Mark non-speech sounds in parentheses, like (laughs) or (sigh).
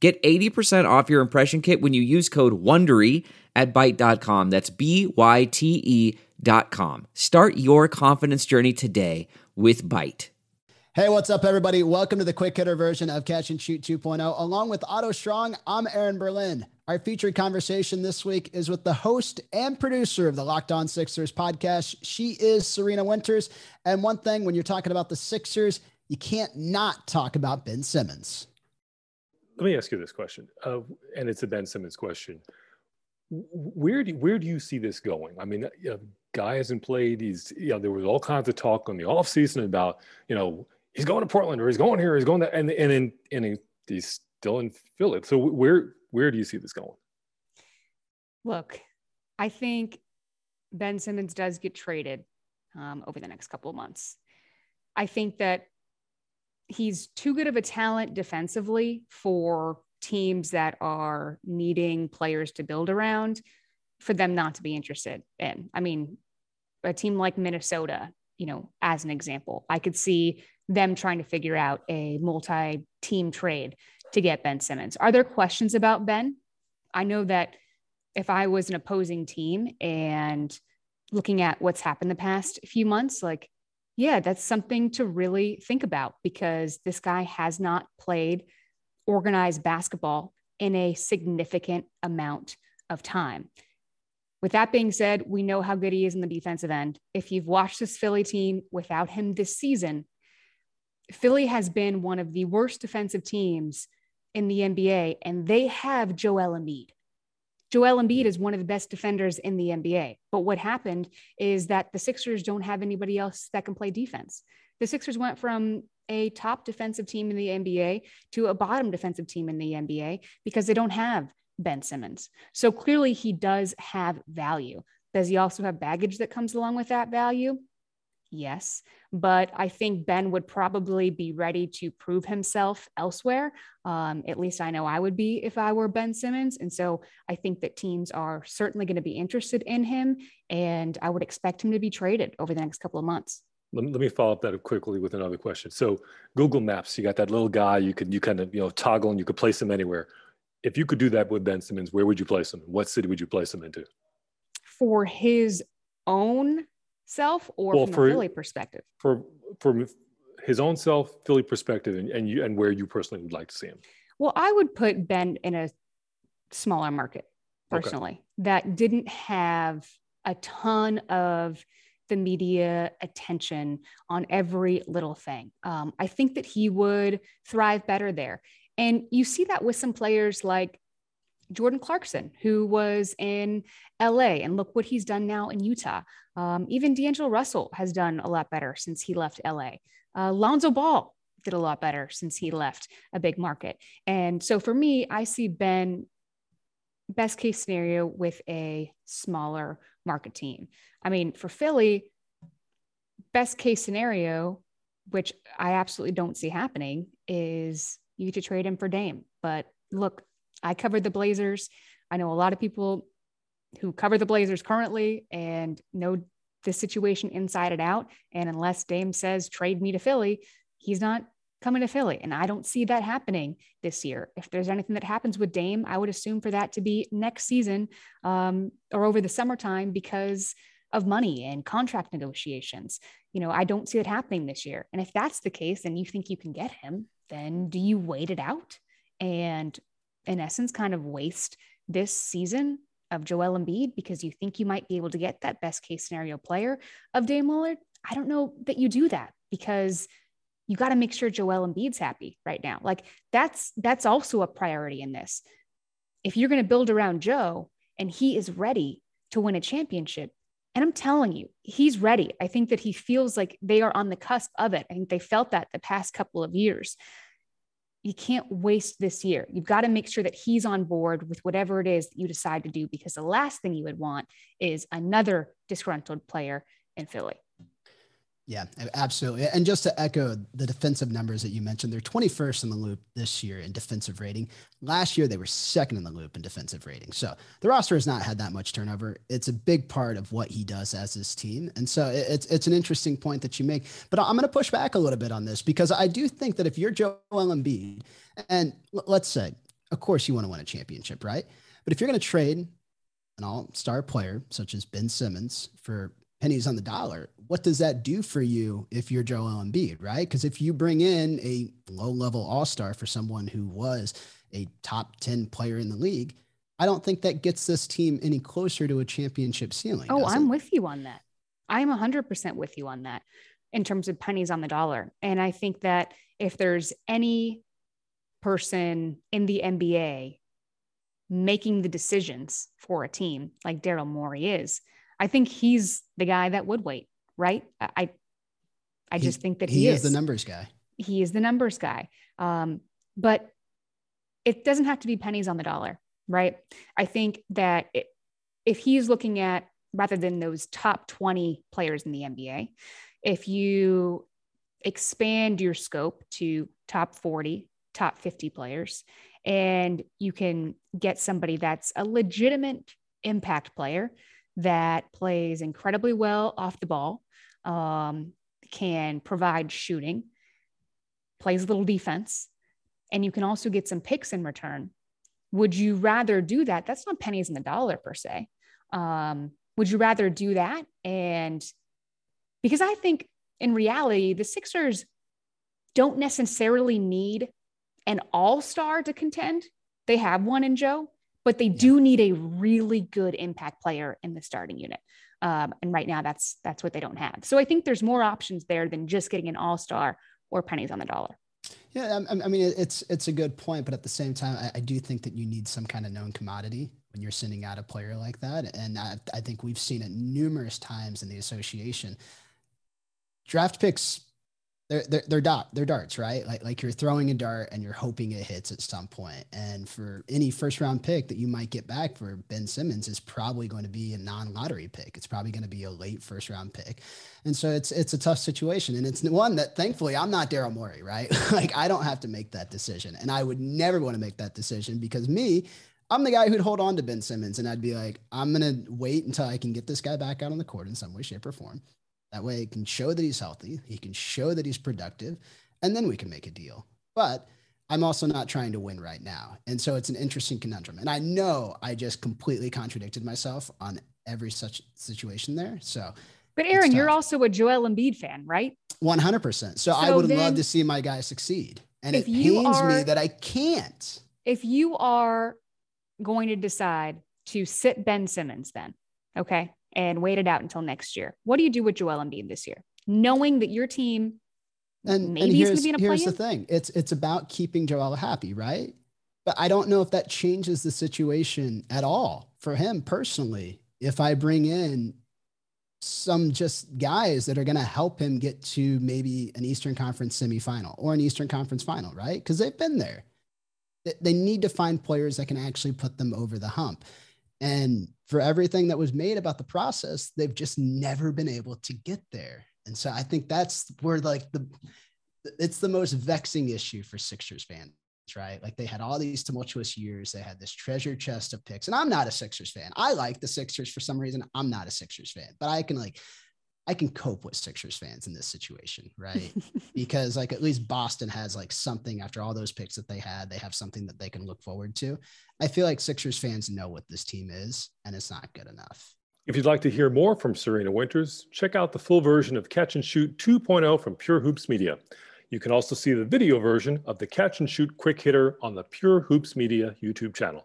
Get 80% off your impression kit when you use code WONDERY at Byte.com. That's B-Y-T-E dot com. Start your confidence journey today with Byte. Hey, what's up, everybody? Welcome to the quick hitter version of Catch and Shoot 2.0. Along with Otto Strong, I'm Aaron Berlin. Our featured conversation this week is with the host and producer of the Locked On Sixers podcast. She is Serena Winters. And one thing, when you're talking about the Sixers, you can't not talk about Ben Simmons. Let me ask you this question, uh, and it's a Ben Simmons question. Where do where do you see this going? I mean, you guy hasn't played. He's you know there was all kinds of talk on the offseason about you know he's going to Portland or he's going here, he's going there, and and in, and he's still in Philly. So where where do you see this going? Look, I think Ben Simmons does get traded um, over the next couple of months. I think that he's too good of a talent defensively for teams that are needing players to build around for them not to be interested in. I mean, a team like Minnesota, you know, as an example, I could see them trying to figure out a multi team trade to get Ben Simmons. Are there questions about Ben? I know that if I was an opposing team and looking at what's happened the past few months, like yeah, that's something to really think about because this guy has not played organized basketball in a significant amount of time. With that being said, we know how good he is in the defensive end. If you've watched this Philly team without him this season, Philly has been one of the worst defensive teams in the NBA, and they have Joel Embiid. Joel Embiid is one of the best defenders in the NBA. But what happened is that the Sixers don't have anybody else that can play defense. The Sixers went from a top defensive team in the NBA to a bottom defensive team in the NBA because they don't have Ben Simmons. So clearly he does have value. Does he also have baggage that comes along with that value? Yes, but I think Ben would probably be ready to prove himself elsewhere. Um, at least I know I would be if I were Ben Simmons. And so I think that teams are certainly going to be interested in him, and I would expect him to be traded over the next couple of months. Let me, let me follow up that quickly with another question. So Google Maps, you got that little guy. You could you kind of you know toggle and you could place him anywhere. If you could do that with Ben Simmons, where would you place him? What city would you place him into? For his own self or well, from for, a Philly perspective? For from his own self, Philly perspective, and, and you and where you personally would like to see him. Well, I would put Ben in a smaller market personally okay. that didn't have a ton of the media attention on every little thing. Um, I think that he would thrive better there. And you see that with some players like Jordan Clarkson, who was in LA, and look what he's done now in Utah. Um, even D'Angelo Russell has done a lot better since he left LA. Uh, Lonzo Ball did a lot better since he left a big market. And so for me, I see Ben best case scenario with a smaller market team. I mean, for Philly, best case scenario, which I absolutely don't see happening, is you get to trade him for Dame. But look, I covered the Blazers. I know a lot of people who cover the Blazers currently and know the situation inside and out. And unless Dame says trade me to Philly, he's not coming to Philly. And I don't see that happening this year. If there's anything that happens with Dame, I would assume for that to be next season um, or over the summertime because of money and contract negotiations. You know, I don't see it happening this year. And if that's the case and you think you can get him, then do you wait it out and in essence, kind of waste this season of Joel Embiid because you think you might be able to get that best case scenario player of Dame Lillard. I don't know that you do that because you got to make sure Joel Embiid's happy right now. Like that's that's also a priority in this. If you're going to build around Joe and he is ready to win a championship, and I'm telling you, he's ready. I think that he feels like they are on the cusp of it. I think they felt that the past couple of years you can't waste this year. You've got to make sure that he's on board with whatever it is that you decide to do, because the last thing you would want is another disgruntled player in Philly. Yeah, absolutely. And just to echo the defensive numbers that you mentioned, they're 21st in the loop this year in defensive rating. Last year, they were second in the loop in defensive rating. So the roster has not had that much turnover. It's a big part of what he does as his team. And so it's, it's an interesting point that you make. But I'm going to push back a little bit on this because I do think that if you're Joel Embiid, and let's say, of course, you want to win a championship, right? But if you're going to trade an all star player such as Ben Simmons for pennies on the dollar, what does that do for you if you're Joel Embiid, right? Because if you bring in a low level all star for someone who was a top 10 player in the league, I don't think that gets this team any closer to a championship ceiling. Oh, I'm it? with you on that. I'm 100% with you on that in terms of pennies on the dollar. And I think that if there's any person in the NBA making the decisions for a team like Daryl Morey is, I think he's the guy that would wait, right? I I just think that he, he is. is the numbers guy. He is the numbers guy. Um, but it doesn't have to be pennies on the dollar, right? I think that it, if he's looking at rather than those top 20 players in the NBA, if you expand your scope to top 40, top 50 players, and you can get somebody that's a legitimate impact player that plays incredibly well off the ball, um, can provide shooting, plays a little defense, and you can also get some picks in return. Would you rather do that? That's not pennies in the dollar per se. Um, would you rather do that? And because I think in reality, the Sixers don't necessarily need an all star to contend. They have one in Joe, but they do need a really good impact player in the starting unit. Um, and right now, that's that's what they don't have. So I think there's more options there than just getting an all star or pennies on the dollar. Yeah, I, I, mean it's it's a good point, but at the same time, I, I, do think that you need some kind of known commodity when you're sending out a player like that, and I, I think we've seen it numerous times in the association. Draft picks they're they're they're, dot, they're darts, right? Like like you're throwing a dart and you're hoping it hits at some point. And for any first round pick that you might get back for Ben Simmons is probably going to be a non lottery pick. It's probably going to be a late first round pick, and so it's it's a tough situation. And it's one that thankfully I'm not Daryl Morey, right? (laughs) like I don't have to make that decision, and I would never want to make that decision because me. I'm the guy who'd hold on to Ben Simmons and I'd be like, I'm going to wait until I can get this guy back out on the court in some way, shape, or form. That way, it can show that he's healthy, he can show that he's productive, and then we can make a deal. But I'm also not trying to win right now. And so it's an interesting conundrum. And I know I just completely contradicted myself on every such situation there. So, but Aaron, you're also a Joel Embiid fan, right? 100%. So, so I would love to see my guy succeed. And it pains are, me that I can't. If you are going to decide to sit Ben Simmons, then, okay, and wait it out until next year. What do you do with Joel Embiid this year, knowing that your team and, maybe and here's, going to be in a here's the thing: it's it's about keeping Joel happy, right? But I don't know if that changes the situation at all for him personally. If I bring in some just guys that are going to help him get to maybe an Eastern Conference semifinal or an Eastern Conference final, right? Because they've been there. They need to find players that can actually put them over the hump. And for everything that was made about the process, they've just never been able to get there. And so I think that's where like the it's the most vexing issue for Sixers fans, right? Like they had all these tumultuous years. They had this treasure chest of picks. And I'm not a Sixers fan. I like the Sixers for some reason. I'm not a Sixers fan, but I can like I can cope with Sixers fans in this situation, right? (laughs) because like at least Boston has like something after all those picks that they had, they have something that they can look forward to. I feel like Sixers fans know what this team is, and it's not good enough. If you'd like to hear more from Serena Winters, check out the full version of Catch and Shoot 2.0 from Pure Hoops Media. You can also see the video version of the Catch and Shoot Quick Hitter on the Pure Hoops Media YouTube channel.